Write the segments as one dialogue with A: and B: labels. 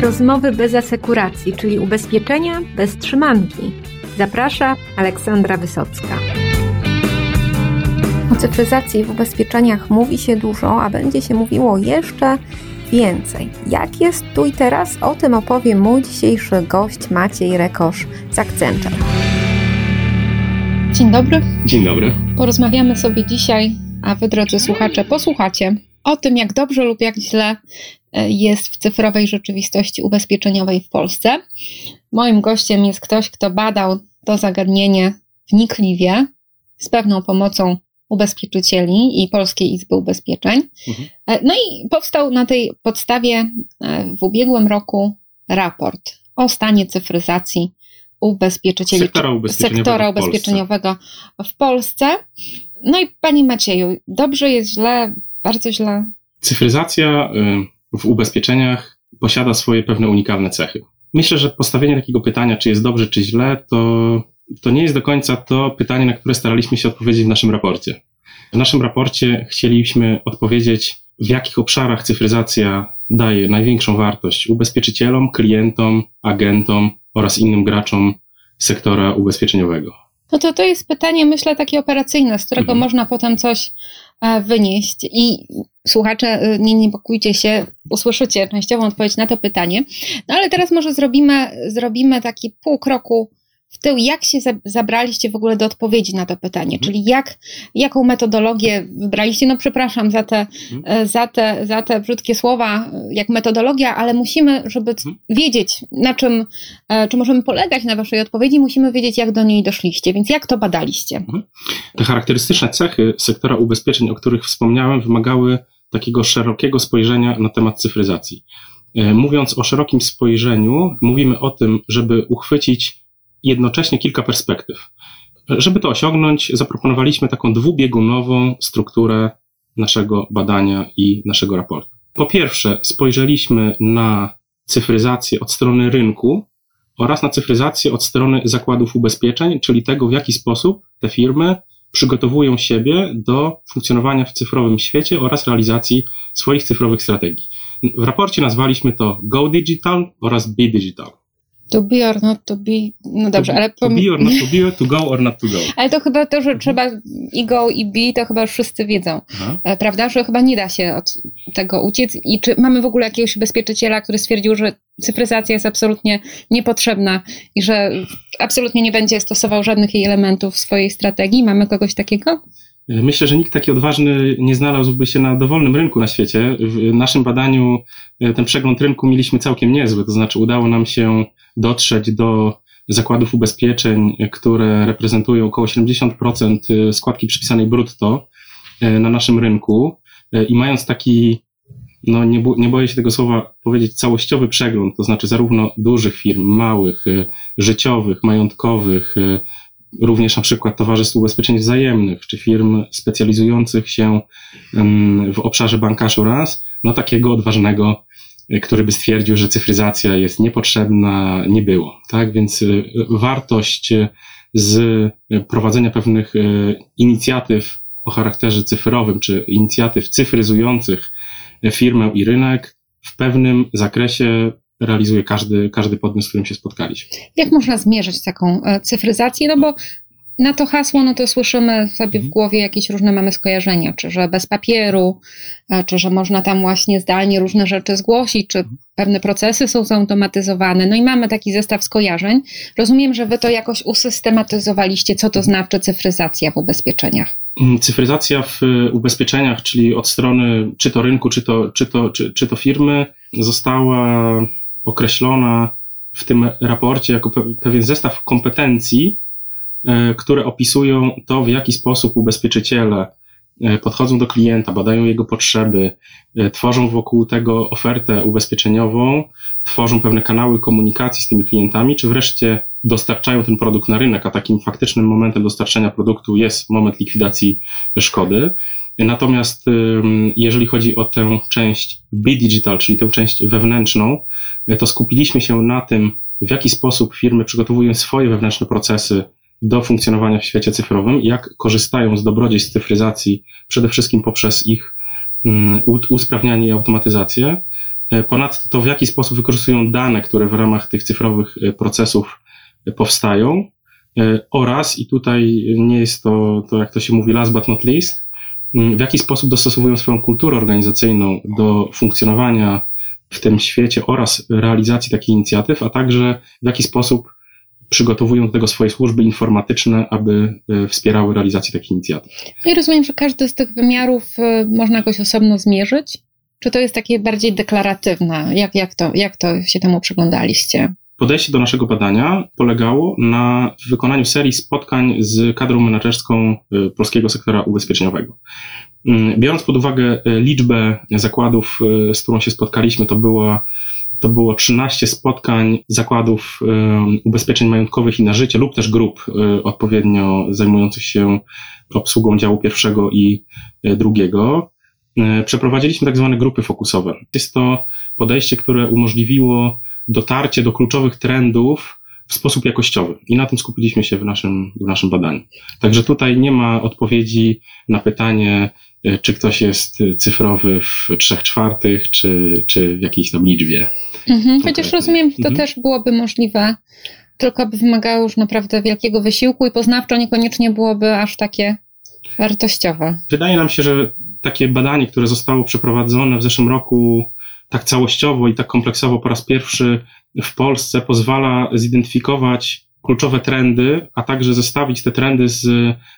A: Rozmowy bez asekuracji, czyli ubezpieczenia bez trzymanki. Zaprasza Aleksandra Wysocka. O cyfryzacji w ubezpieczeniach mówi się dużo, a będzie się mówiło jeszcze więcej. Jak jest tu i teraz? O tym opowie mój dzisiejszy gość Maciej Rekosz z Accenture. Dzień dobry.
B: Dzień dobry.
A: Porozmawiamy sobie dzisiaj, a wy drodzy słuchacze posłuchacie o tym, jak dobrze lub jak źle jest w cyfrowej rzeczywistości ubezpieczeniowej w Polsce. Moim gościem jest ktoś, kto badał to zagadnienie wnikliwie, z pewną pomocą ubezpieczycieli i Polskiej Izby Ubezpieczeń. Mhm. E, no i powstał na tej podstawie e, w ubiegłym roku raport o stanie cyfryzacji ubezpieczycieli,
B: sektora ubezpieczeniowego,
A: sektora ubezpieczeniowego w Polsce. No i Panie Macieju, dobrze jest źle, bardzo źle?
B: Cyfryzacja y, w ubezpieczeniach posiada swoje pewne unikalne cechy. Myślę, że postawienie takiego pytania, czy jest dobrze, czy źle, to, to nie jest do końca to pytanie, na które staraliśmy się odpowiedzieć w naszym raporcie. W naszym raporcie chcieliśmy odpowiedzieć, w jakich obszarach cyfryzacja daje największą wartość ubezpieczycielom, klientom, agentom oraz innym graczom sektora ubezpieczeniowego.
A: No to to jest pytanie, myślę, takie operacyjne, z którego mhm. można potem coś e, wynieść. I słuchacze, e, nie niepokójcie się, usłyszycie częściową odpowiedź na to pytanie. No ale teraz może zrobimy, zrobimy taki pół kroku w tył, jak się zabraliście w ogóle do odpowiedzi na to pytanie, mhm. czyli jak, jaką metodologię wybraliście? No przepraszam za te, mhm. E, za, te, za te brzydkie słowa, jak metodologia, ale musimy, żeby mhm. wiedzieć, na czym, e, czy możemy polegać na waszej odpowiedzi, musimy wiedzieć, jak do niej doszliście, więc jak to badaliście? Mhm.
B: Te charakterystyczne cechy sektora ubezpieczeń, o których wspomniałem, wymagały takiego szerokiego spojrzenia na temat cyfryzacji. E, mówiąc o szerokim spojrzeniu, mówimy o tym, żeby uchwycić jednocześnie kilka perspektyw. Żeby to osiągnąć, zaproponowaliśmy taką dwubiegunową strukturę naszego badania i naszego raportu. Po pierwsze, spojrzeliśmy na cyfryzację od strony rynku oraz na cyfryzację od strony zakładów ubezpieczeń, czyli tego, w jaki sposób te firmy przygotowują siebie do funkcjonowania w cyfrowym świecie oraz realizacji swoich cyfrowych strategii. W raporcie nazwaliśmy to Go Digital oraz Be Digital.
A: To be or not to be. No dobrze,
B: to,
A: ale.
B: To be or not to be, to go or not to go.
A: Ale to chyba to, że trzeba i go i be, to chyba już wszyscy wiedzą. Aha. E, prawda? Że chyba nie da się od tego uciec. I czy mamy w ogóle jakiegoś ubezpieczyciela, który stwierdził, że cyfryzacja jest absolutnie niepotrzebna i że absolutnie nie będzie stosował żadnych jej elementów w swojej strategii? Mamy kogoś takiego?
B: Myślę, że nikt taki odważny nie znalazłby się na dowolnym rynku na świecie. W naszym badaniu e, ten przegląd rynku mieliśmy całkiem niezły, to znaczy udało nam się dotrzeć do zakładów ubezpieczeń, które reprezentują około 70% składki przypisanej brutto e, na naszym rynku e, i mając taki, no nie, nie boję się tego słowa powiedzieć, całościowy przegląd, to znaczy zarówno dużych firm, małych, życiowych, majątkowych, również na przykład towarzystw ubezpieczeń wzajemnych, czy firm specjalizujących się w obszarze bankassurance, no takiego odważnego, e, który by stwierdził, że cyfryzacja jest niepotrzebna, nie było. Tak więc e, wartość e, z prowadzenia pewnych inicjatyw o charakterze cyfrowym, czy inicjatyw cyfryzujących firmę i rynek w pewnym zakresie realizuje każdy, każdy podmiot, z którym się spotkaliśmy.
A: Jak można zmierzyć taką e, cyfryzację? No bo na to hasło, no to słyszymy sobie w mhm. głowie jakieś różne mamy skojarzenia, czy że bez papieru, e, czy że można tam właśnie zdalnie różne rzeczy zgłosić, czy mhm. pewne procesy są zautomatyzowane. No i mamy taki zestaw skojarzeń. Rozumiem, że wy to jakoś usystematyzowaliście, co to znaczy cyfryzacja w ubezpieczeniach.
B: Mm, cyfryzacja w ubezpieczeniach, czyli od strony czy to rynku, czy to, czy to, czy, czy to firmy, została określona w tym raporcie jako pewien zestaw kompetencji, e, które opisują to, w jaki sposób ubezpieczyciele e, podchodzą do klienta, badają jego potrzeby, e, tworzą wokół tego ofertę ubezpieczeniową, tworzą pewne kanały komunikacji z tymi klientami, czy wreszcie dostarczają ten produkt na rynek, a takim faktycznym momentem dostarczenia produktu jest moment likwidacji szkody. Natomiast jeżeli chodzi o tę część B-Digital, czyli tę część wewnętrzną, to skupiliśmy się na tym, w jaki sposób firmy przygotowują swoje wewnętrzne procesy do funkcjonowania w świecie cyfrowym, jak korzystają z dobrodziejstw cyfryzacji przede wszystkim poprzez ich usprawnianie i automatyzację. Ponadto to, w jaki sposób wykorzystują dane, które w ramach tych cyfrowych procesów powstają, oraz, i tutaj nie jest to, to jak to się mówi, last but not least, w jaki sposób dostosowują swoją kulturę organizacyjną do funkcjonowania w tym świecie oraz realizacji takich inicjatyw, a także w jaki sposób przygotowują do tego swoje służby informatyczne, aby e, wspierały realizację takich inicjatyw.
A: No i rozumiem, że każdy z tych wymiarów e, można jakoś osobno zmierzyć? Czy to jest takie bardziej deklaratywne? Jak, jak, to, jak to się temu przyglądaliście?
B: Podejście do naszego badania polegało na wykonaniu serii spotkań z kadrą menedżerską e, polskiego sektora ubezpieczeniowego. Mm, biorąc pod uwagę liczbę zakładów, z którą się spotkaliśmy, to było to było 13 spotkań zakładów ubezpieczeń majątkowych i na życie lub też grup odpowiednio zajmujących się obsługą działu pierwszego i drugiego. Przeprowadziliśmy tak zwane grupy fokusowe. Jest to podejście, które umożliwiło dotarcie do kluczowych trendów w sposób jakościowy i na tym skupiliśmy się w naszym, w naszym badaniu. Także tutaj nie ma odpowiedzi na pytanie, czy ktoś jest cyfrowy w trzech czwartych, czy, czy w jakiejś tam liczbie.
A: Mhm, chociaż rozumiem, że to mhm. też byłoby możliwe, tylko by wymagało już naprawdę wielkiego wysiłku i poznawczo niekoniecznie byłoby aż takie wartościowe.
B: Wydaje nam się, że takie badanie, które zostało przeprowadzone w zeszłym roku tak całościowo i tak kompleksowo po raz pierwszy w Polsce pozwala zidentyfikować kluczowe trendy, a także zestawić te trendy z,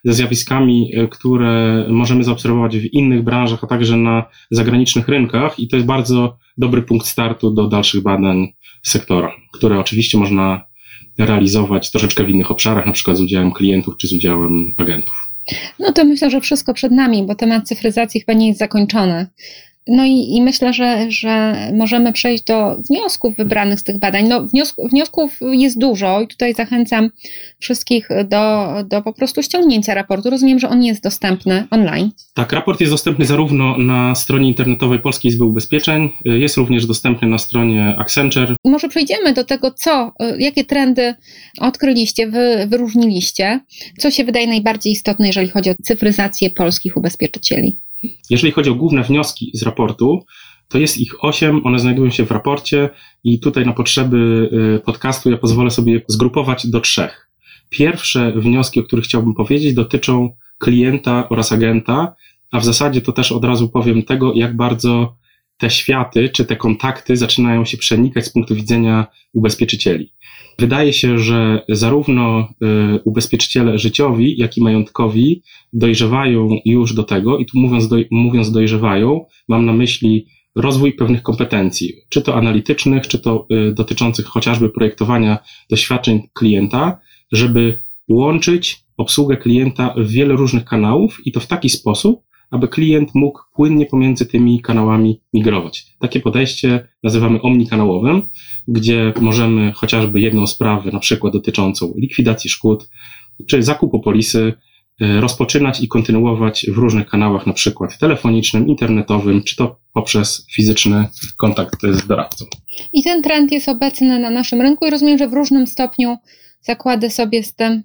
B: ze zjawiskami, e, które możemy zaobserwować w innych branżach, a także na zagranicznych rynkach. I to jest bardzo dobry punkt startu do dalszych badań sektora, które oczywiście można realizować troszeczkę w innych obszarach, na przykład z udziałem klientów czy z udziałem agentów.
A: No to myślę, że wszystko przed nami, bo temat cyfryzacji chyba nie jest zakończony. No i, i, myślę, że, że możemy przejść do wniosków wybranych z tych badań. No, wniosków jest dużo i tutaj zachęcam wszystkich do, do po prostu ściągnięcia raportu. Rozumiem, że on jest dostępny online.
B: Tak, raport jest dostępny zarówno na stronie internetowej Polskiej Izby Ubezpieczeń, jest również dostępny na stronie Accenture.
A: I może przejdziemy do tego, co, jakie trendy odkryliście, wy, wyróżniliście, co się wydaje najbardziej istotne, jeżeli chodzi o cyfryzację polskich ubezpieczycieli.
B: Jeżeli chodzi o główne wnioski z raportu, to jest ich osiem, one znajdują się w raporcie i tutaj na potrzeby y, podcastu ja pozwolę sobie zgrupować do trzech. Pierwsze wnioski, o których chciałbym powiedzieć, dotyczą klienta oraz agenta, a w zasadzie to też od razu powiem tego, jak bardzo te światy czy te kontakty zaczynają się przenikać z punktu widzenia ubezpieczycieli. Wydaje się, że zarówno y, ubezpieczyciele życiowi, jak i majątkowi dojrzewają już do tego, i tu mówiąc, mówiąc dojrzewają, mam na myśli rozwój pewnych kompetencji, czy to analitycznych, czy to y, dotyczących chociażby projektowania doświadczeń klienta, żeby łączyć obsługę klienta w wiele różnych kanałów i to w taki sposób, aby klient mógł płynnie pomiędzy tymi kanałami migrować. Takie podejście nazywamy omnikanałowym, gdzie możemy chociażby jedną sprawę, na przykład dotyczącą likwidacji szkód, czy zakupu polisy, e, rozpoczynać i kontynuować w różnych kanałach, na przykład telefonicznym, internetowym, czy to poprzez fizyczny kontakt z doradcą.
A: I ten trend jest obecny na naszym rynku i rozumiem, że w różnym stopniu zakłady sobie z tym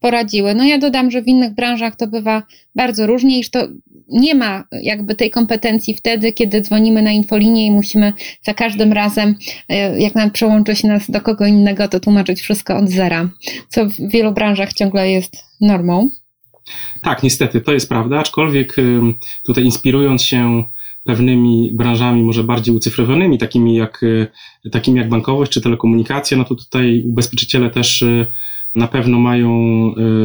A: poradziły. No ja dodam, że w innych branżach to bywa bardzo różnie, iż to nie ma jakby tej kompetencji wtedy, kiedy dzwonimy na infolinię i musimy za każdym razem, e, jak nam przełączy się nas do kogo innego, to tłumaczyć wszystko od zera, co w wielu branżach ciągle jest normą.
B: Tak, niestety, to jest prawda, aczkolwiek tutaj inspirując się pewnymi branżami może bardziej ucyfrowanymi, takimi jak, e, takimi jak bankowość czy telekomunikacja, no to tutaj ubezpieczyciele też e, na pewno mają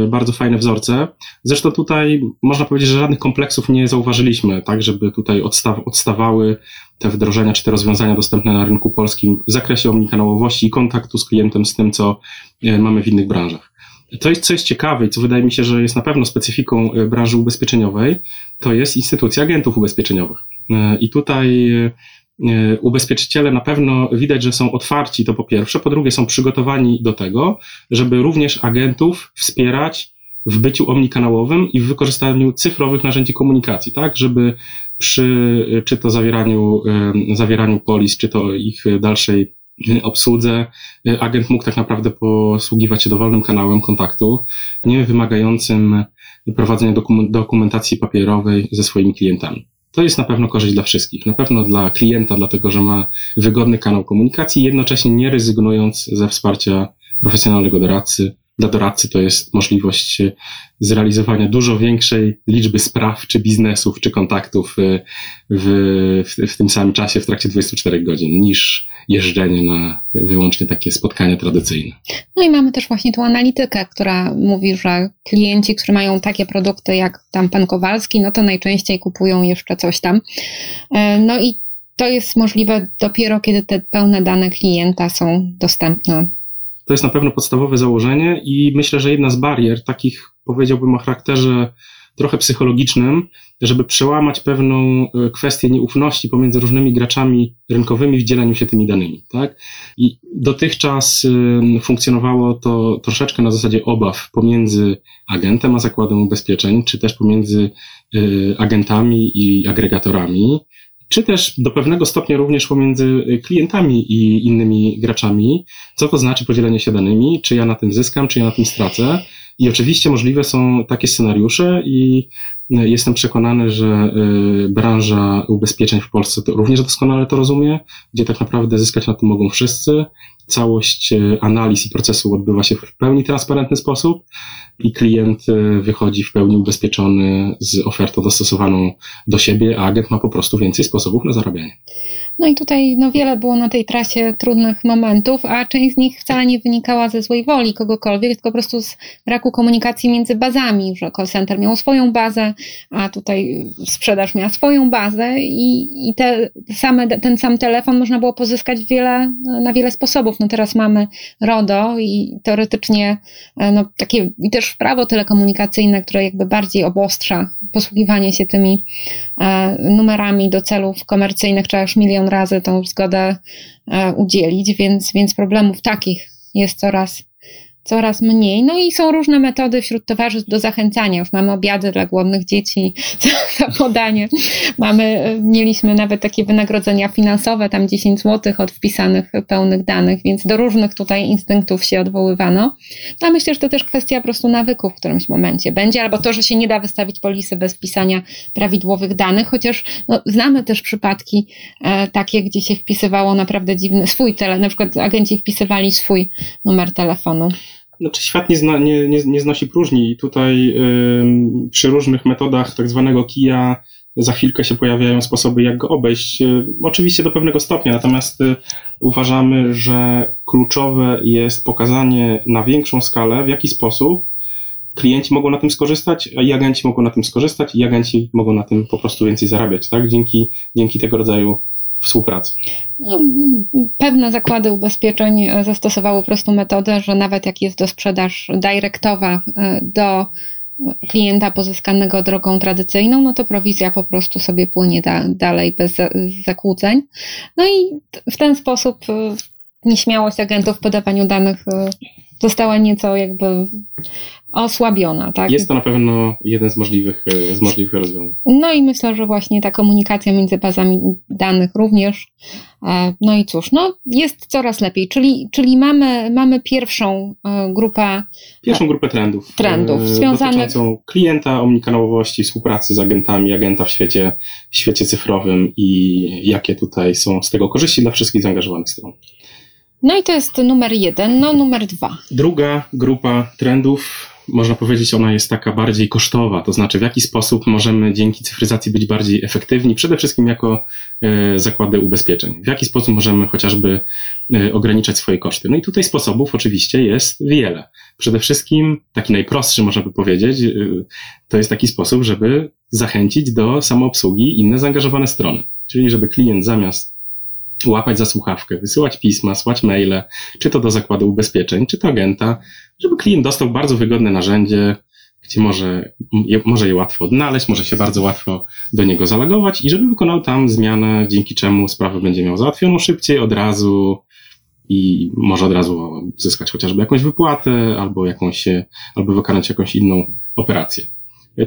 B: y, bardzo fajne wzorce. Zresztą tutaj można powiedzieć, że żadnych kompleksów nie zauważyliśmy, tak, żeby tutaj odstaw, odstawały te wdrożenia czy te rozwiązania dostępne na rynku polskim w zakresie omnikanałowości i kontaktu z klientem z tym, co y, mamy w innych branżach. To jest, co jest ciekawe i co wydaje mi się, że jest na pewno specyfiką y, branży ubezpieczeniowej, to jest instytucja agentów ubezpieczeniowych. I tutaj ubezpieczyciele na pewno widać, że są otwarci, to po pierwsze. Po drugie, są przygotowani do tego, żeby również agentów wspierać w byciu omnikanałowym i w wykorzystaniu cyfrowych narzędzi komunikacji, tak, żeby przy czy to zawieraniu, e, zawieraniu polis, czy to ich dalszej obsłudze, e, agent mógł tak naprawdę posługiwać się dowolnym kanałem kontaktu, nie wymagającym prowadzenia dokumentacji papierowej ze swoimi klientami. To jest na pewno korzyść dla wszystkich. Na pewno dla klienta, dlatego że ma wygodny kanał komunikacji, jednocześnie nie rezygnując ze wsparcia profesjonalnego doradcy. Dla doradcy to jest możliwość zrealizowania dużo większej liczby spraw, czy biznesów, czy kontaktów w, w, w tym samym czasie w trakcie 24 godzin niż jeżdżenie na wyłącznie takie spotkania tradycyjne.
A: No i mamy też właśnie tą analitykę, która mówi, że klienci, którzy mają takie produkty jak tam pan Kowalski, no to najczęściej kupują jeszcze coś tam. E, no i to jest możliwe dopiero, kiedy te pełne dane klienta są dostępne.
B: To jest na pewno podstawowe założenie i myślę, że jedna z barier, takich powiedziałbym o charakterze trochę psychologicznym, żeby przełamać pewną e, kwestię nieufności pomiędzy różnymi graczami rynkowymi w dzieleniu się tymi danymi. Tak? I dotychczas funkcjonowało to troszeczkę na zasadzie obaw pomiędzy agentem a zakładem ubezpieczeń, czy też pomiędzy e, agentami i agregatorami, czy też do pewnego stopnia również pomiędzy klientami i innymi graczami, co to znaczy podzielenie się danymi, czy ja na tym zyskam, czy ja na tym stracę. I oczywiście możliwe są takie scenariusze i e, jestem przekonany, że e, branża ubezpieczeń w Polsce to również doskonale to rozumie, gdzie tak naprawdę zyskać na tym mogą wszyscy. Całość e, analiz i procesu odbywa się w pełni transparentny sposób i klient wychodzi w pełni ubezpieczony z ofertą dostosowaną do siebie, a agent ma po prostu więcej sposobów na zarabianie.
A: No i tutaj no, wiele było na tej trasie trudnych momentów, a część z nich wcale nie wynikała ze złej woli kogokolwiek, tylko po prostu z braku komunikacji między bazami, że call center miał swoją bazę, a tutaj sprzedaż miała swoją bazę i, i te same, ten sam telefon można było pozyskać wiele, na wiele sposobów. No teraz mamy RODO i teoretycznie e, no, takie i też prawo telekomunikacyjne, które jakby bardziej obostrza posługiwanie się tymi e, numerami do celów komercyjnych, trzeba już milion razy tą zgodę e, udzielić, więc, więc problemów takich jest coraz coraz mniej. No i są różne metody wśród towarzystw do zachęcania. Już mamy obiady dla głodnych dzieci za podanie. Mamy, mieliśmy nawet takie wynagrodzenia finansowe, tam 10 zł od wpisanych pełnych danych, więc do różnych tutaj instynktów się odwoływano. No a myślę, że to też kwestia po prostu nawyku w którymś momencie będzie, albo to, że się nie da wystawić polisy bez wpisania prawidłowych danych, chociaż no, znamy też przypadki e, takie, gdzie się wpisywało naprawdę dziwny, swój tele, na przykład agenci wpisywali swój numer telefonu.
B: Znaczy świat nie, zna, nie, nie, nie znosi próżni i tutaj y, przy różnych metodach tak zwanego kija za chwilkę się pojawiają sposoby, jak go obejść. Y, oczywiście do pewnego stopnia, natomiast y, uważamy, że kluczowe jest pokazanie na większą skalę, w jaki sposób klienci mogą na tym skorzystać, i agenci mogą na tym skorzystać, i agenci mogą na tym po prostu więcej zarabiać, tak? Dzięki, dzięki tego rodzaju współpracy? No,
A: pewne zakłady ubezpieczeń e, zastosowały po prostu metodę, że nawet jak jest do sprzedaż dyrektowa e, do klienta pozyskanego drogą tradycyjną, no to prowizja po prostu sobie płynie da, dalej bez zakłóceń. No i w ten sposób e, nieśmiałość agentów w podawaniu danych została nieco jakby osłabiona. Tak?
B: Jest to na pewno jeden z możliwych, z możliwych rozwiązań.
A: No i myślę, że właśnie ta komunikacja między bazami danych również. E, no i cóż, no jest coraz lepiej, czyli, czyli mamy, mamy pierwszą e, grupę.
B: Pierwszą grupę trendów.
A: Trendów e, związanych.
B: klienta, omnikanałowości, współpracy z agentami, agenta w świecie, w świecie cyfrowym i jakie tutaj są z tego korzyści dla wszystkich zaangażowanych stron.
A: No i to jest numer jeden, no numer dwa.
B: Druga grupa trendów można powiedzieć, ona jest taka bardziej kosztowa, to znaczy w jaki sposób możemy dzięki cyfryzacji być bardziej efektywni, przede wszystkim jako e, zakłady ubezpieczeń. W jaki sposób możemy chociażby e, ograniczać swoje koszty. No i tutaj sposobów oczywiście jest wiele. Przede wszystkim taki najprostszy, można by powiedzieć, e, to jest taki sposób, żeby zachęcić do samoobsługi inne zaangażowane strony. Czyli żeby klient zamiast łapać za słuchawkę, wysyłać pisma, słać maile, czy to do zakładu ubezpieczeń, czy to agenta, żeby klient dostał bardzo wygodne narzędzie, gdzie może, je, może je łatwo odnaleźć, może się bardzo łatwo do niego zalogować i żeby wykonał tam zmianę, dzięki czemu sprawę będzie miał załatwioną szybciej, od razu i może od razu zyskać chociażby jakąś wypłatę albo jakąś, albo wykonać jakąś inną operację.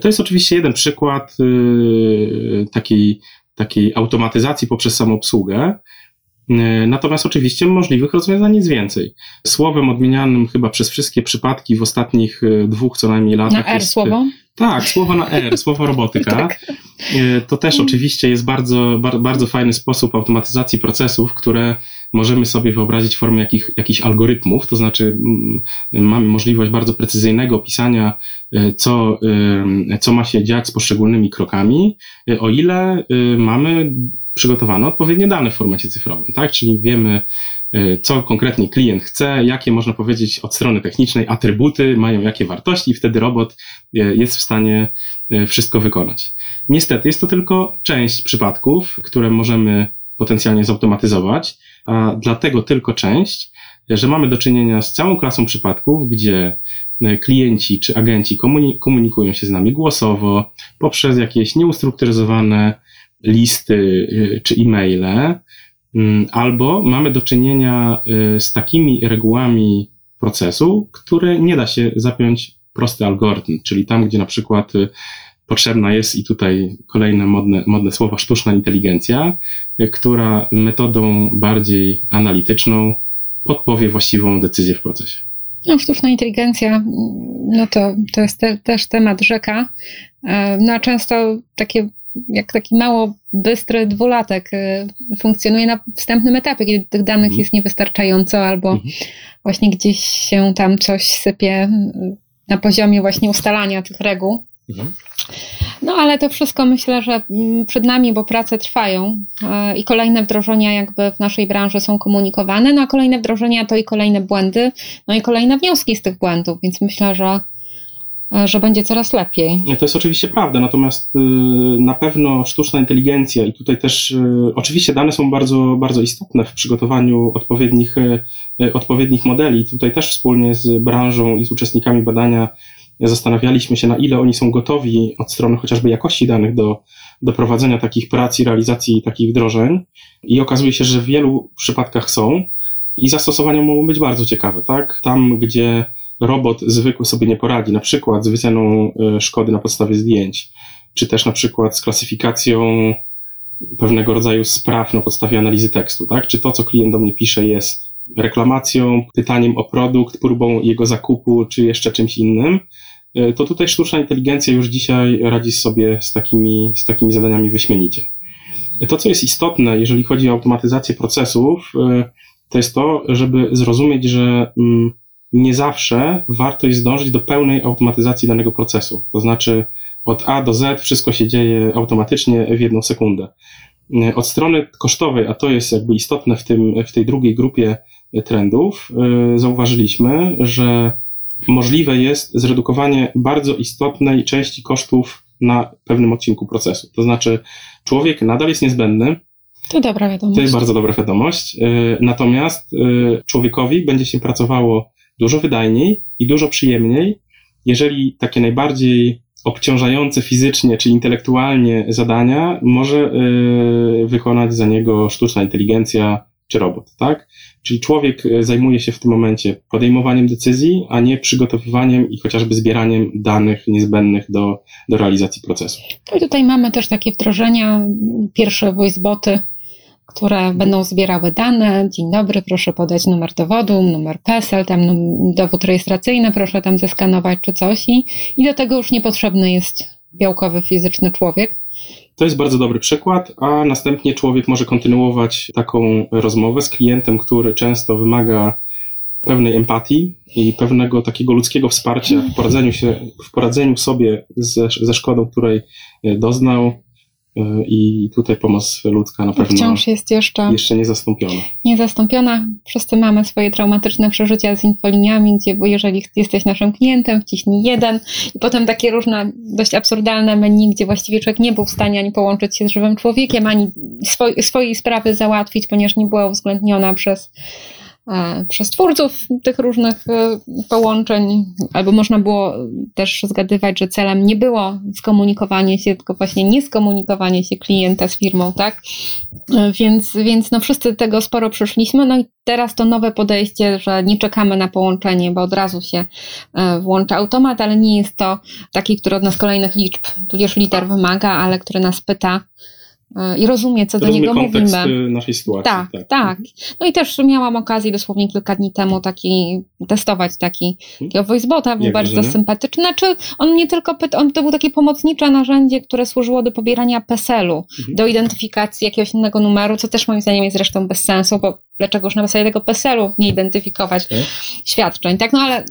B: To jest oczywiście jeden przykład yy, takiej, takiej automatyzacji poprzez samoobsługę, Natomiast oczywiście możliwych rozwiązań jest więcej. Słowem odmienianym chyba przez wszystkie przypadki w ostatnich dwóch co najmniej latach.
A: Na R
B: jest,
A: słowo?
B: Tak, słowo na R, słowo robotyka. tak. To też oczywiście jest bardzo, bardzo fajny sposób automatyzacji procesów, które możemy sobie wyobrazić w formie jakich, jakichś algorytmów, to znaczy mm, mamy możliwość bardzo precyzyjnego opisania, e, co, e, co ma się dziać z poszczególnymi krokami, e, o ile mamy przygotowane odpowiednie dane w formacie cyfrowym, tak? Czyli wiemy, co konkretnie klient chce, jakie można powiedzieć od strony technicznej atrybuty mają jakie wartości i wtedy robot jest w stanie wszystko wykonać. Niestety jest to tylko część przypadków, które możemy potencjalnie zautomatyzować, a dlatego tylko część, że mamy do czynienia z całą klasą przypadków, gdzie e, klienci czy agenci komunikują się z nami głosowo, poprzez jakieś nieustrukturyzowane listy e, czy e-maile, mm, albo mamy do czynienia e, z takimi regułami procesu, które nie da się zapiąć prosty algorytm, czyli tam, gdzie na przykład potrzebna jest i tutaj kolejne modne, modne słowo sztuczna inteligencja, która metodą bardziej analityczną podpowie właściwą decyzję w procesie.
A: No, sztuczna inteligencja, no to, to jest te, też temat rzeka. E, no a często takie, jak taki mało bystry dwulatek e, funkcjonuje na wstępnym etapie, kiedy tych danych mhm. jest niewystarczająco albo mhm. właśnie gdzieś się tam coś sypie na poziomie właśnie ustalania tych reguł. Mhm. No ale to wszystko myślę, że mm, przed nami, bo prace trwają e, i kolejne wdrożenia jakby w naszej branży są komunikowane, no a kolejne wdrożenia to i kolejne błędy, no i kolejne wnioski z tych błędów, więc myślę, że e, że będzie coraz lepiej.
B: To jest oczywiście prawda, natomiast y, na pewno sztuczna inteligencja i tutaj też y, oczywiście dane są bardzo, bardzo istotne w przygotowaniu odpowiednich, y, odpowiednich modeli. Tutaj też wspólnie z branżą i z uczestnikami badania zastanawialiśmy się, na ile oni są gotowi od strony chociażby jakości danych do, do prowadzenia takich prac i realizacji takich wdrożeń. I okazuje się, że w wielu przypadkach są i zastosowania mogą być bardzo ciekawe, tak? Tam, gdzie robot zwykły sobie nie poradzi, na przykład z wyceną e, szkody na podstawie zdjęć, czy też na przykład z klasyfikacją pewnego rodzaju spraw na podstawie analizy tekstu, tak? Czy to, co klient do mnie pisze, jest reklamacją, pytaniem o produkt, próbą jego zakupu, czy jeszcze czymś innym, e, to tutaj sztuczna inteligencja już dzisiaj radzi sobie z takimi, z takimi zadaniami wyśmienicie. To, co jest istotne, jeżeli chodzi o automatyzację procesów, e, to jest to, żeby zrozumieć, że mm, nie zawsze warto jest dążyć do pełnej automatyzacji danego procesu. To znaczy, od A do Z wszystko się dzieje automatycznie w jedną sekundę. E, od strony kosztowej, a to jest jakby istotne w, tym, w tej drugiej grupie trendów, y, zauważyliśmy, że możliwe jest zredukowanie bardzo istotnej części kosztów na pewnym odcinku procesu. To znaczy, człowiek nadal jest niezbędny.
A: To dobra wiadomość.
B: To jest bardzo dobra wiadomość. Y, natomiast y, człowiekowi będzie się pracowało dużo wydajniej i dużo przyjemniej, jeżeli takie najbardziej obciążające fizycznie czy intelektualnie zadania może wykonać za niego sztuczna inteligencja czy robot, tak? Czyli człowiek e, zajmuje się w tym momencie podejmowaniem decyzji, a nie przygotowywaniem i chociażby zbieraniem danych niezbędnych do, do realizacji procesu.
A: I tutaj mamy też takie wdrożenia, pierwsze voiceboty, które będą zbierały dane. Dzień dobry, proszę podać numer dowodu, numer PESEL, tam dowód rejestracyjny, proszę tam zeskanować czy coś i, i do tego już niepotrzebny jest białkowy fizyczny człowiek.
B: To jest bardzo dobry przykład, a następnie człowiek może kontynuować taką rozmowę z klientem, który często wymaga pewnej empatii i pewnego takiego ludzkiego wsparcia w poradzeniu, się, w poradzeniu sobie ze, ze szkodą, której doznał, E, i tutaj pomoc ludzka na pewno
A: wciąż jest jeszcze,
B: jeszcze niezastąpiona.
A: Niezastąpiona. Wszyscy mamy swoje traumatyczne przeżycia z infoliniami, gdzie jeżeli jesteś naszym klientem, wciśnij jeden i potem takie różne dość absurdalne menu, gdzie właściwie człowiek nie był w stanie ani połączyć się z żywym człowiekiem, ani swoj, swojej sprawy załatwić, ponieważ nie była uwzględniona przez E, przez twórców tych różnych e, połączeń, albo można było też zgadywać, że celem nie było skomunikowanie się, tylko właśnie nieskomunikowanie się klienta z firmą, tak? E, więc, więc no wszyscy tego sporo przeszliśmy, no i teraz to nowe podejście, że nie czekamy na połączenie, bo od razu się włącza automat, ale nie jest to taki, który od nas kolejnych liczb, tudzież liter wymaga, ale który nas pyta, e, i rozumie, co do niego
B: kontekst
A: mówimy.
B: y, naszej sytuacji.
A: Tak, tak, No i też miałam okazję dosłownie kilka dni temu taki, testować taki, takiego voicebota, był
B: Jak
A: bardzo
B: wrażenie?
A: sympatyczny. Znaczy, on nie tylko pyta, on to był takie pomocnicze narzędzie, które służyło do pobierania PESEL-u,
B: Mhm.
A: do identyfikacji jakiegoś innego numeru, co też moim zdaniem jest zresztą bez sensu, bo dlaczego już na podstawie tego PESEL-u nie identyfikować
B: Tak.
A: świadczeń, tak? No ale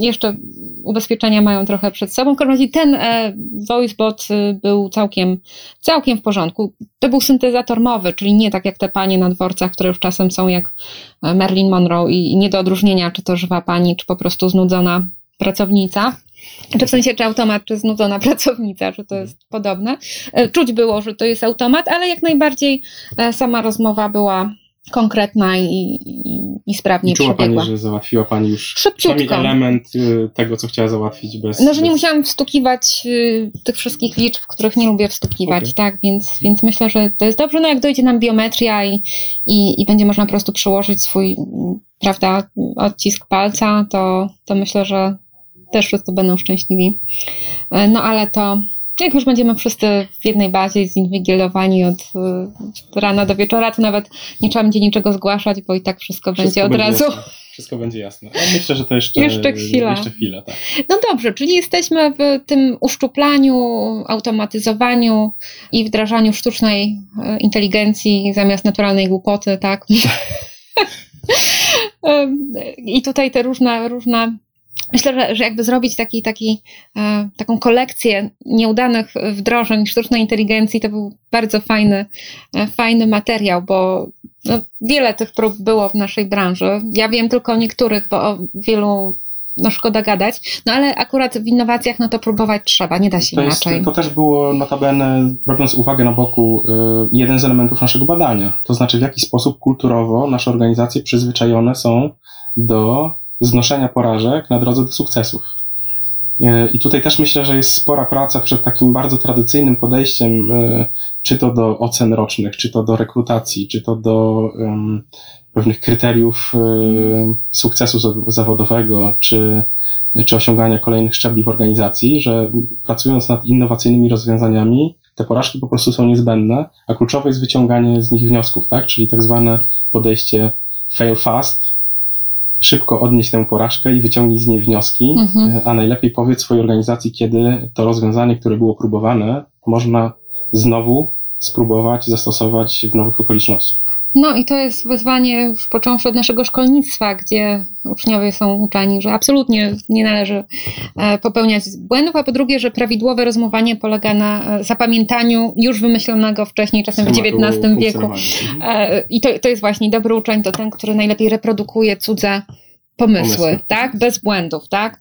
A: jeszcze ubezpieczenia mają trochę przed sobą. W każdym razie ten e, voicebot y, był całkiem, całkiem w porządku. To był syntezator mowy, czyli nie tak jak te panie na dworcach, które już czasem są jak e, Marilyn Monroe i nie do odróżnienia, czy to żywa pani, czy po prostu znudzona pracownica. Czy w sensie, czy automat, czy znudzona pracownica, czy to jest podobne. E, Czuć było, że to jest automat, ale jak najbardziej e, sama rozmowa była konkretna i, i, i sprawnie
B: I czuła
A: przebiegła.
B: Pani, że załatwiła Pani już
A: Szybciutko.
B: element y, tego, co chciała załatwić bez...
A: No, że nie
B: bez...
A: musiałam wstukiwać y, tych wszystkich liczb, których nie lubię wstukiwać,
B: Okej.
A: tak, więc, więc myślę, że to jest dobrze, no jak dojdzie nam biometria i, i, i będzie można po prostu przyłożyć swój, prawda, odcisk palca, to, to myślę, że też wszyscy będą szczęśliwi. E, No ale to, jak już będziemy wszyscy w jednej bazie zinwigilowani od y, rana do wieczora, to nawet nie trzeba będzie niczego zgłaszać, bo i tak wszystko, będzie od razu.
B: Jasne. Wszystko będzie jasne. Ale myślę, że to jeszcze...
A: Jeszcze chwila.
B: Jeszcze chwilę, tak.
A: No dobrze, czyli jesteśmy w tym uszczuplaniu, automatyzowaniu i wdrażaniu sztucznej e, inteligencji zamiast naturalnej głupoty, tak? I tutaj te różne, różne myślę, że, że jakby zrobić taki, taki, e, taką kolekcję nieudanych wdrożeń sztucznej inteligencji, to był bardzo fajny, e, fajny materiał, bo no, wiele tych prób było w naszej branży. Ja wiem tylko o niektórych, bo o wielu no szkoda gadać, no ale akurat w innowacjach no to próbować trzeba, nie da się
B: To, jest,
A: inaczej.
B: to też było notabene, robiąc uwagę na boku, y, jeden z elementów naszego badania. To znaczy, w jaki sposób kulturowo nasze organizacje przyzwyczajone są do znoszenia porażek na drodze do sukcesów. Y, I tutaj też myślę, że jest spora praca przed takim bardzo tradycyjnym podejściem, y, czy to do ocen rocznych, czy to do rekrutacji, czy to do ym, pewnych kryteriów y, sukcesu za- zawodowego, czy, czy osiągania kolejnych szczebli w organizacji, że pracując nad innowacyjnymi rozwiązaniami, te porażki po prostu są niezbędne, a kluczowe jest wyciąganie z nich wniosków, tak? Czyli tak zwane podejście fail fast, szybko odnieść tę porażkę i wyciągnij z niej wnioski,
A: Mhm.
B: a najlepiej powiedz swojej organizacji, kiedy to rozwiązanie, które było próbowane, można znowu spróbować zastosować w nowych okolicznościach.
A: No i to jest wyzwanie już począwszy od naszego szkolnictwa, gdzie uczniowie są uczeni, że absolutnie nie należy e, popełniać błędów, a po drugie, że prawidłowe rozumowanie polega na e, zapamiętaniu już wymyślonego wcześniej, czasem w XIX wieku. E, I to, to jest właśnie dobry uczeń, to ten, który najlepiej reprodukuje cudze pomysły,
B: Pomysły.
A: tak? Bez błędów, tak?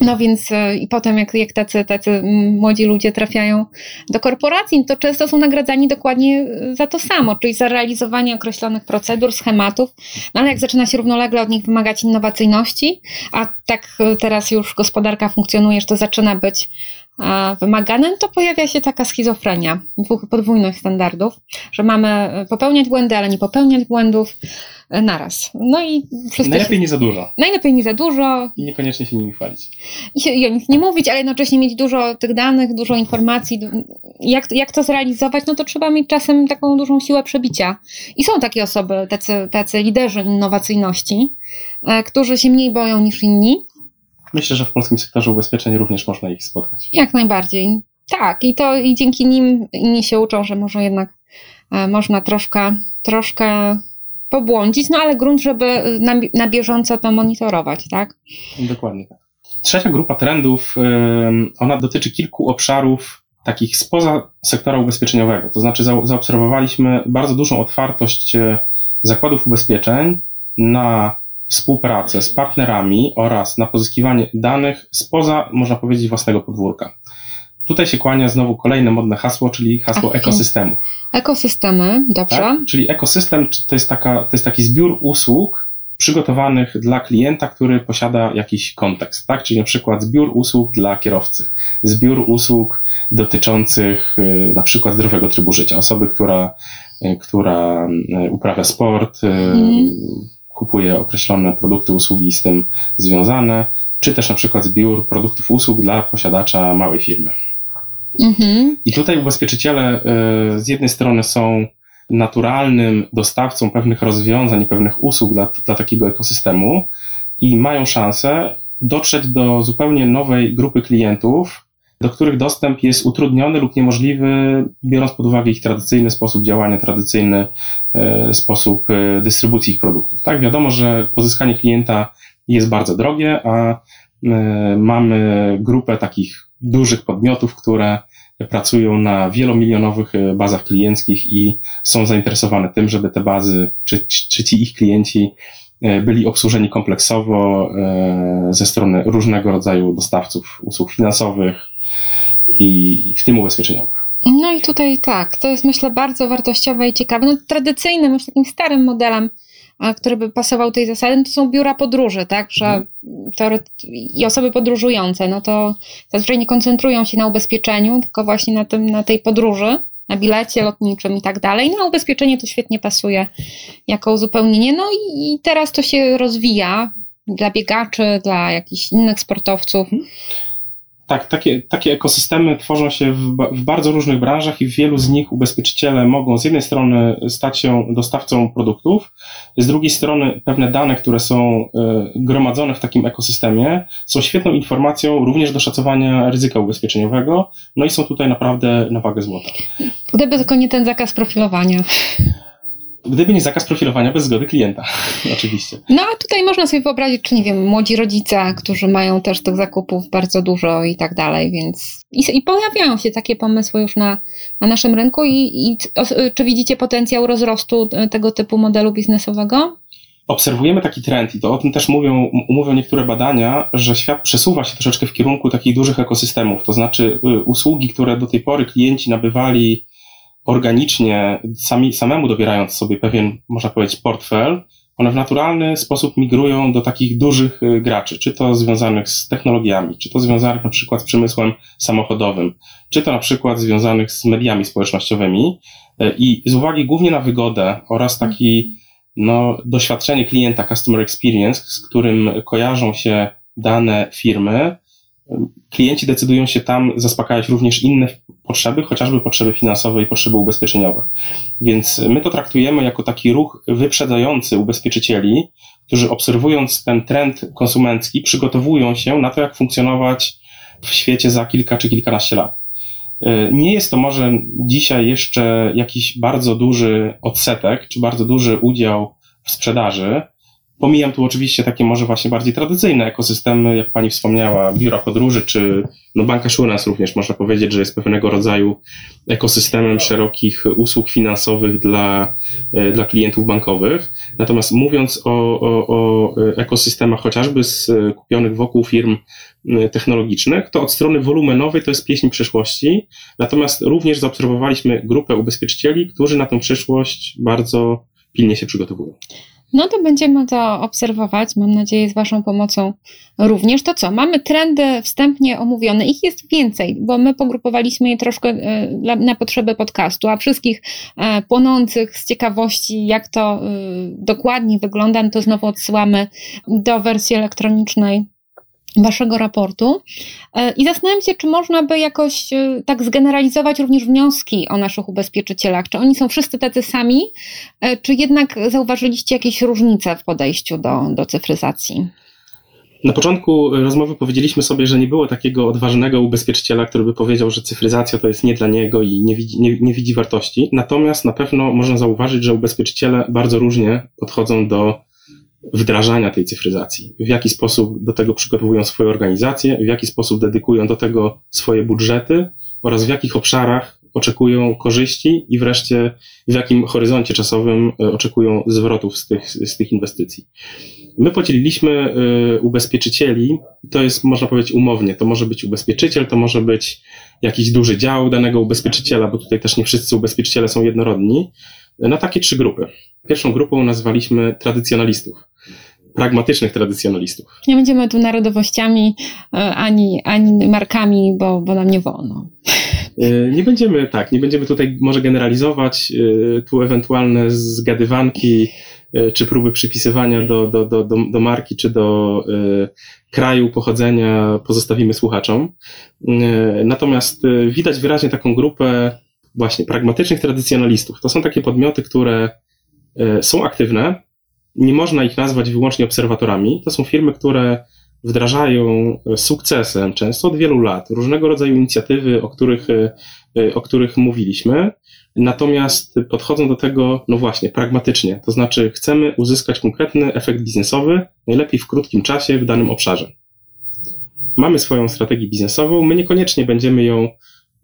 A: No więc e, i potem jak, jak tacy, tacy młodzi ludzie trafiają do korporacji, to często są nagradzani dokładnie e, za to samo, czyli za realizowanie określonych procedur, schematów, no ale jak zaczyna się równolegle od nich wymagać innowacyjności, a tak e, teraz już gospodarka funkcjonuje, że to zaczyna być wymagane, to pojawia się taka schizofrenia, podwójność standardów, że mamy popełniać błędy, ale nie popełniać błędów naraz. No i
B: Najlepiej
A: się,
B: nie za dużo
A: najlepiej nie za dużo,
B: i niekoniecznie się nimi chwalić.
A: i, się, i o nich nie mówić, ale jednocześnie mieć dużo tych danych, dużo informacji. Jak, jak to zrealizować, no to trzeba mieć czasem taką dużą siłę przebicia. I są takie osoby, tacy, tacy liderzy innowacyjności, e, którzy się mniej boją niż inni.
B: Myślę, że w polskim sektorze ubezpieczeń również można ich spotkać.
A: Jak najbardziej. Tak, i to i dzięki nim inni się uczą, że może jednak e, można troszkę, troszkę pobłądzić, no ale grunt, żeby na, na bieżąco to monitorować, tak?
B: Dokładnie tak. Trzecia grupa trendów, ona dotyczy kilku obszarów takich spoza sektora ubezpieczeniowego. To znaczy za, zaobserwowaliśmy bardzo dużą otwartość e, zakładów ubezpieczeń na współpracę z partnerami oraz na pozyskiwanie danych spoza, można powiedzieć, własnego podwórka. Tutaj się kłania znowu kolejne modne hasło, czyli hasło
A: Ach,
B: ekosystemu.
A: Ekosystemy, dobrze.
B: Tak? Czyli ekosystem to jest, taka, to jest taki zbiór usług przygotowanych dla klienta, który posiada jakiś kontekst, tak? Czyli na przykład zbiór usług dla kierowcy, zbiór usług dotyczących y, na przykład zdrowego trybu życia, osoby, która, y, która y, uprawia sport,
A: Mhm.
B: kupuje określone produkty, usługi z tym związane, czy też na przykład zbiór produktów, usług dla posiadacza małej firmy. Mhm. I tutaj ubezpieczyciele z jednej strony są naturalnym dostawcą pewnych rozwiązań i pewnych usług dla, dla takiego ekosystemu i mają szansę dotrzeć do zupełnie nowej grupy klientów, do których dostęp jest utrudniony lub niemożliwy, biorąc pod uwagę ich tradycyjny sposób działania, tradycyjny e, sposób e, dystrybucji ich produktów. Tak, wiadomo, że pozyskanie klienta jest bardzo drogie, a e, mamy grupę takich dużych podmiotów, które pracują na wielomilionowych bazach klienckich i są zainteresowane tym, żeby te bazy, czy, czy ci ich klienci byli obsłużeni kompleksowo ze strony różnego rodzaju dostawców usług finansowych, i w tym ubezpieczeniowych.
A: No i tutaj tak, to jest myślę bardzo wartościowe i ciekawe. No, tradycyjnym, już takim starym modelem, który by pasował tej zasady, no to są biura podróży, tak, że mhm. I osoby podróżujące, no to zazwyczaj nie koncentrują się na ubezpieczeniu, tylko właśnie na, tym, na tej podróży, na bilecie lotniczym i tak dalej. No, ubezpieczenie to świetnie pasuje jako uzupełnienie. No i, i teraz to się rozwija dla biegaczy, dla jakichś innych sportowców.
B: Tak, takie, takie ekosystemy tworzą się w, w, bardzo różnych branżach i w wielu z nich ubezpieczyciele mogą z jednej strony stać się dostawcą produktów, z drugiej strony pewne dane, które są y, gromadzone w takim ekosystemie, są świetną informacją również do szacowania ryzyka ubezpieczeniowego, no i są tutaj naprawdę na wagę złota.
A: Gdyby tylko nie ten zakaz profilowania.
B: Gdyby nie zakaz profilowania bez zgody klienta, oczywiście.
A: No a tutaj można sobie wyobrazić, czy nie wiem, młodzi rodzice, którzy mają też tych zakupów bardzo dużo i tak dalej, więc i, i pojawiają się takie pomysły już na, na naszym rynku i, i czy widzicie potencjał rozrostu tego typu modelu biznesowego?
B: Obserwujemy taki trend i to o tym też mówią, mówią niektóre badania, że świat przesuwa się troszeczkę w kierunku takich dużych ekosystemów, to znaczy y, usługi, które do tej pory klienci nabywali organicznie, sami, samemu dobierając sobie pewien, można powiedzieć, portfel, one w naturalny sposób migrują do takich dużych y, graczy, czy to związanych z technologiami, czy to związanych na przykład z przemysłem samochodowym, czy to na przykład związanych z mediami społecznościowymi. Y, I z uwagi głównie na wygodę oraz taki no, doświadczenie klienta, customer experience, z którym kojarzą się dane firmy, klienci decydują się tam zaspokajać również inne potrzeby, chociażby potrzeby finansowe i potrzeby ubezpieczeniowe. Więc my to traktujemy jako taki ruch wyprzedzający ubezpieczycieli, którzy obserwując ten trend konsumencki, przygotowują się na to, jak funkcjonować w świecie za kilka czy kilkanaście lat. Nie jest to może dzisiaj jeszcze jakiś bardzo duży odsetek, czy bardzo duży udział w sprzedaży, Pomijam tu oczywiście takie może właśnie bardziej tradycyjne ekosystemy, jak pani wspomniała, biura podróży, czy no Bank Assurance również można powiedzieć, że jest pewnego rodzaju ekosystemem szerokich usług finansowych dla, e, dla klientów bankowych. Natomiast mówiąc o, o, o ekosystemach chociażby skupionych wokół firm e, technologicznych, to od strony wolumenowej to jest pieśń przyszłości. Natomiast również zaobserwowaliśmy grupę ubezpieczycieli, którzy na tę przyszłość bardzo pilnie się przygotowują.
A: No to będziemy to obserwować, mam nadzieję, z Waszą pomocą również. To co? Mamy trendy wstępnie omówione, ich jest więcej, bo my pogrupowaliśmy je troszkę e, na potrzeby podcastu, a wszystkich e, płonących z ciekawości, jak to e, dokładnie wygląda, no to znowu odsyłamy do wersji elektronicznej waszego raportu e, i zastanawiam się, czy można by jakoś e, tak zgeneralizować również wnioski o naszych ubezpieczycielach. Czy oni są wszyscy tacy sami, e, czy jednak zauważyliście jakieś różnice w podejściu do, do cyfryzacji?
B: Na początku rozmowy powiedzieliśmy sobie, że nie było takiego odważnego ubezpieczyciela, który by powiedział, że cyfryzacja to jest nie dla niego i nie widzi, nie, nie widzi wartości. Natomiast na pewno można zauważyć, że ubezpieczyciele bardzo różnie podchodzą do wdrażania tej cyfryzacji, w jaki sposób do tego przygotowują swoje organizacje, w jaki sposób dedykują do tego swoje budżety? Oraz w jakich obszarach oczekują korzyści? I wreszcie w jakim horyzoncie czasowym e, oczekują zwrotów z tych, z tych inwestycji. My podzieliliśmy e, ubezpieczycieli, to jest, można powiedzieć, umownie. To może być ubezpieczyciel, to może być jakiś duży dział danego ubezpieczyciela, bo tutaj też nie wszyscy ubezpieczyciele są jednorodni, na takie trzy grupy. Pierwszą grupą nazwaliśmy tradycjonalistów pragmatycznych tradycjonalistów.
A: Nie będziemy tu narodowościami e, ani, ani markami, bo, bo nam nie wolno.
B: E, nie będziemy, tak, nie będziemy tutaj może generalizować, e, tu ewentualne zgadywanki czy próby przypisywania do, do, do, do, do marki, czy do kraju pochodzenia pozostawimy słuchaczom. Natomiast widać wyraźnie taką grupę właśnie pragmatycznych tradycjonalistów. To są takie podmioty, które są aktywne, nie można ich nazwać wyłącznie obserwatorami. To są firmy, które wdrażają sukcesem, często od wielu lat, różnego rodzaju inicjatywy, o których, o których mówiliśmy. Natomiast podchodzą do tego, no właśnie, pragmatycznie. To znaczy, chcemy uzyskać konkretny efekt biznesowy, najlepiej w krótkim czasie w danym obszarze. Mamy swoją strategię biznesową, my niekoniecznie będziemy ją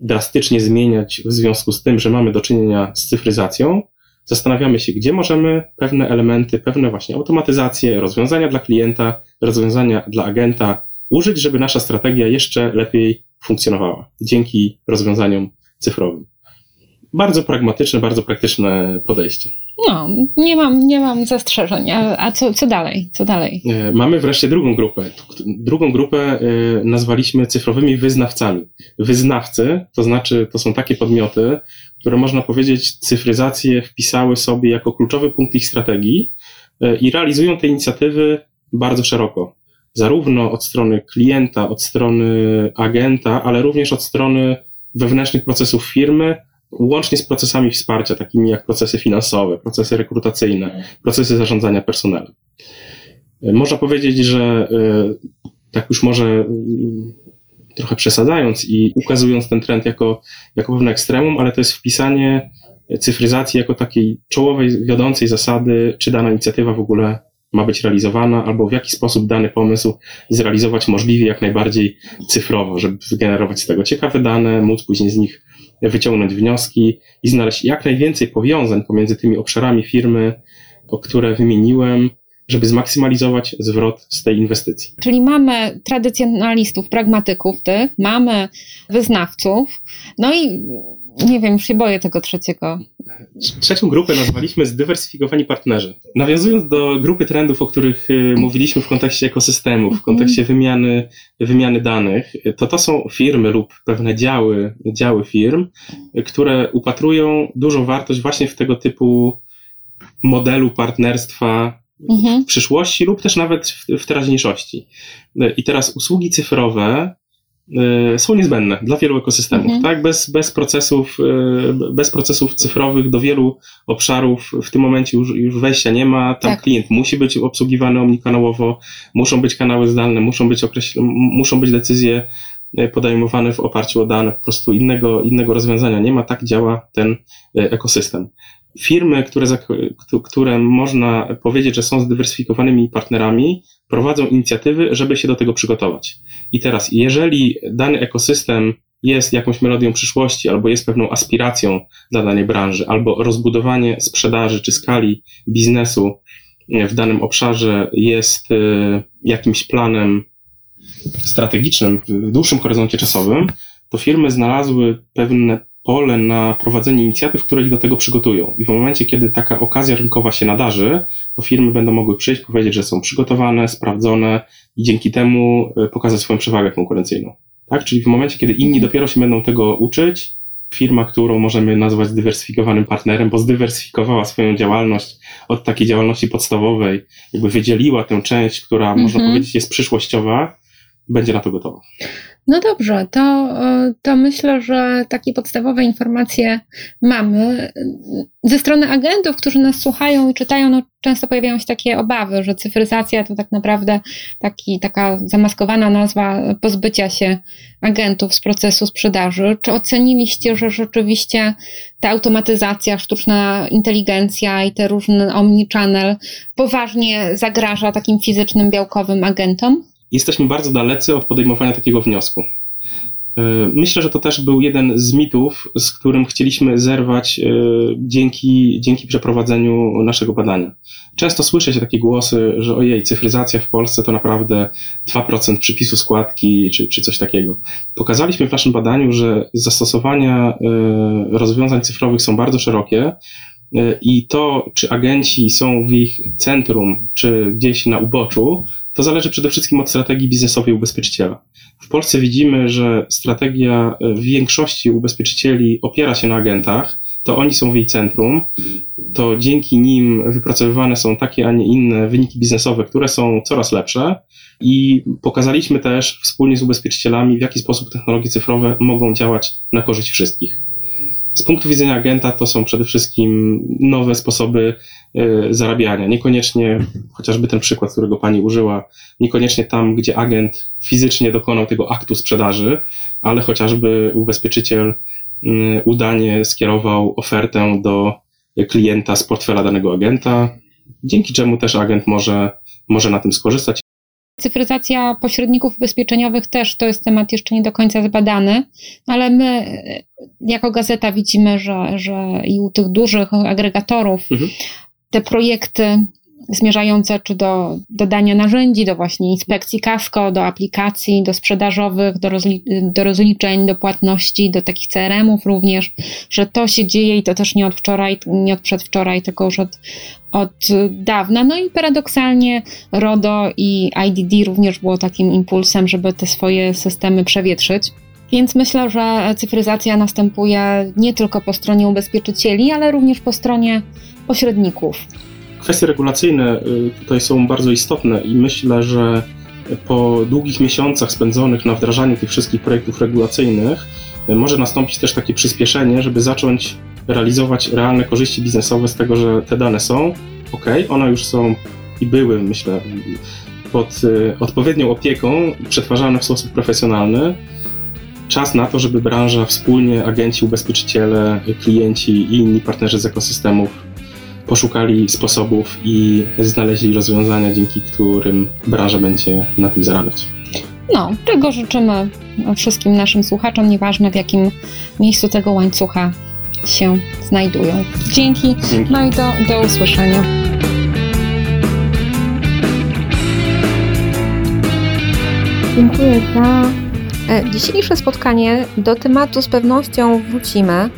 B: drastycznie zmieniać w związku z tym, że mamy do czynienia z cyfryzacją, zastanawiamy się, gdzie możemy pewne elementy, pewne właśnie automatyzacje, rozwiązania dla klienta, rozwiązania dla agenta użyć, żeby nasza strategia jeszcze lepiej funkcjonowała dzięki rozwiązaniom cyfrowym. Bardzo pragmatyczne, bardzo praktyczne podejście.
A: No, nie mam, nie mam zastrzeżeń. A, co, co dalej? Co dalej?
B: E, mamy wreszcie drugą grupę. Drugą grupę e, nazwaliśmy cyfrowymi wyznawcami. Wyznawcy, to znaczy, to są takie podmioty, które można powiedzieć cyfryzację wpisały sobie jako kluczowy punkt ich strategii e, i realizują te inicjatywy bardzo szeroko. Zarówno od strony klienta, od strony agenta, ale również od strony wewnętrznych procesów firmy, łącznie z procesami wsparcia, takimi jak procesy finansowe, procesy rekrutacyjne, procesy zarządzania personelem. E, można powiedzieć, że e, tak już może mm, trochę przesadzając i ukazując ten trend jako, jako pewne ekstremum, ale to jest wpisanie cyfryzacji jako takiej czołowej, wiodącej zasady, czy dana inicjatywa w ogóle ma być realizowana, albo w jaki sposób dany pomysł zrealizować możliwie jak najbardziej cyfrowo, żeby wygenerować z tego ciekawe dane, móc później z nich wyciągnąć wnioski i znaleźć jak najwięcej powiązań pomiędzy tymi obszarami firmy, o które wymieniłem, żeby zmaksymalizować zwrot z tej inwestycji.
A: Czyli mamy tradycjonalistów, pragmatyków tych, mamy wyznawców, no i nie wiem, już się boję tego trzeciego.
B: Trzecią grupę nazwaliśmy zdywersyfikowani partnerzy. Nawiązując do grupy trendów, o których y, mówiliśmy w kontekście ekosystemów, w kontekście wymiany, wymiany danych, to to są firmy lub pewne działy, działy firm, które upatrują dużą wartość właśnie w tego typu modelu partnerstwa mhm. w przyszłości lub też nawet w, w teraźniejszości. I teraz usługi cyfrowe są niezbędne dla wielu ekosystemów, mhm. tak? Bez, bez, procesów, y, bez procesów cyfrowych do wielu obszarów w tym momencie już, już wejścia nie ma. Tam tak. klient musi być obsługiwany omnikanałowo, muszą być kanały zdalne, muszą być, określ- muszą być decyzje y, podejmowane w oparciu o dane, po prostu innego, innego rozwiązania nie ma, tak działa ten ekosystem firmy, które, które można powiedzieć, że są zdywersyfikowanymi partnerami, prowadzą inicjatywy, żeby się do tego przygotować. I teraz, jeżeli dany ekosystem jest jakąś melodią przyszłości, albo jest pewną aspiracją dla danej branży, albo rozbudowanie sprzedaży czy skali biznesu w danym obszarze jest e, jakimś planem strategicznym w dłuższym horyzoncie czasowym, to firmy znalazły pewne pole na prowadzenie inicjatyw, które ich do tego przygotują. I w momencie, kiedy taka okazja rynkowa się nadarzy, to firmy będą mogły przyjść, powiedzieć, że są przygotowane, sprawdzone i dzięki temu e, pokazać swoją przewagę konkurencyjną. Tak? Czyli w momencie, kiedy inni dopiero się będą tego uczyć, firma, którą możemy nazwać zdywersyfikowanym partnerem, bo zdywersyfikowała swoją działalność od takiej działalności podstawowej, jakby wydzieliła tę część, która mm -hmm. można mhm. powiedzieć jest przyszłościowa, będzie na to gotowa.
A: No dobrze, to, e, to myślę, że takie podstawowe informacje mamy. Ze strony agentów, którzy nas słuchają i czytają, no często pojawiają się takie obawy, że cyfryzacja to tak naprawdę taki, taka zamaskowana nazwa pozbycia się agentów z procesu sprzedaży. Czy oceniliście, że rzeczywiście ta automatyzacja, sztuczna inteligencja i te różne omnichannel poważnie zagraża takim fizycznym, białkowym agentom?
B: Jesteśmy bardzo dalecy od podejmowania takiego wniosku. E, myślę, że to też był jeden z mitów, z którym chcieliśmy zerwać e, dzięki, dzięki przeprowadzeniu naszego badania. Często słyszę się takie głosy, że ojej, cyfryzacja w Polsce to naprawdę 2% przypisu składki czy, czy coś takiego. Pokazaliśmy w naszym badaniu, że zastosowania e, rozwiązań cyfrowych są bardzo szerokie i to, czy agenci są w ich centrum, czy gdzieś na uboczu, to zależy przede wszystkim od strategii biznesowej ubezpieczyciela. W Polsce widzimy, że strategia w większości ubezpieczycieli opiera się na agentach, to oni są w jej centrum. to dzięki nim wypracowywane są takie, a nie inne wyniki biznesowe, które są coraz lepsze i pokazaliśmy też wspólnie z ubezpieczycielami, w jaki sposób technologie cyfrowe mogą działać na korzyść wszystkich. Z punktu widzenia agenta to są przede wszystkim nowe sposoby e, zarabiania. Niekoniecznie, chociażby ten przykład, którego pani użyła, niekoniecznie tam, gdzie agent fizycznie dokonał tego aktu sprzedaży, ale chociażby ubezpieczyciel mm, udanie skierował ofertę do klienta z portfela danego agenta, dzięki czemu też agent może, może na tym skorzystać.
A: Cyfryzacja pośredników ubezpieczeniowych też to jest temat jeszcze nie do końca zbadany, ale my jako gazeta widzimy, że, że i u tych dużych agregatorów mhm. te projekty zmierzające czy do dodania narzędzi, do właśnie inspekcji kasko, do aplikacji, do sprzedażowych, do, rozli do rozliczeń, do płatności, do takich CRM-ów również, że to się dzieje i to też nie od wczoraj, nie od przedwczoraj, tylko już od, od dawna. No i paradoksalnie RODO i IDD również było takim impulsem, żeby te swoje systemy przewietrzyć. Więc myślę, że cyfryzacja następuje nie tylko po stronie ubezpieczycieli, ale również po stronie pośredników.
B: Kwestie regulacyjne y, tutaj są bardzo istotne i myślę, że po długich miesiącach spędzonych na wdrażaniu tych wszystkich projektów regulacyjnych y, może nastąpić też takie przyspieszenie, żeby zacząć realizować realne korzyści biznesowe z tego, że te dane są. Ok, one już są i były, myślę, pod y, odpowiednią opieką i przetwarzane w sposób profesjonalny. Czas na to, żeby branża wspólnie, agenci, ubezpieczyciele, klienci i inni partnerzy z ekosystemów poszukali sposobów i znaleźli rozwiązania, dzięki którym branża będzie na tym zarabiać.
A: No, czego życzymy wszystkim naszym słuchaczom, nieważne w jakim miejscu tego łańcucha się znajdują. Dzięki, Dzięki. no i do, do usłyszenia. Dziękuję za e, dzisiejsze spotkanie. Do tematu z pewnością wrócimy.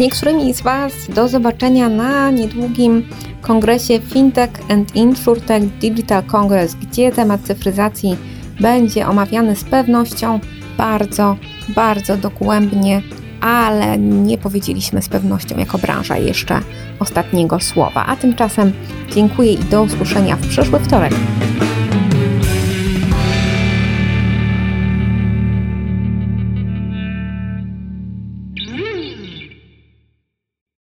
A: Niektórymi z Was do zobaczenia na niedługim kongresie Fintech and Insurtech Digital Congress, gdzie temat cyfryzacji będzie omawiany z pewnością bardzo, bardzo dogłębnie, ale nie powiedzieliśmy z pewnością jako branża jeszcze ostatniego słowa. A tymczasem dziękuję i do usłyszenia w przyszły wtorek.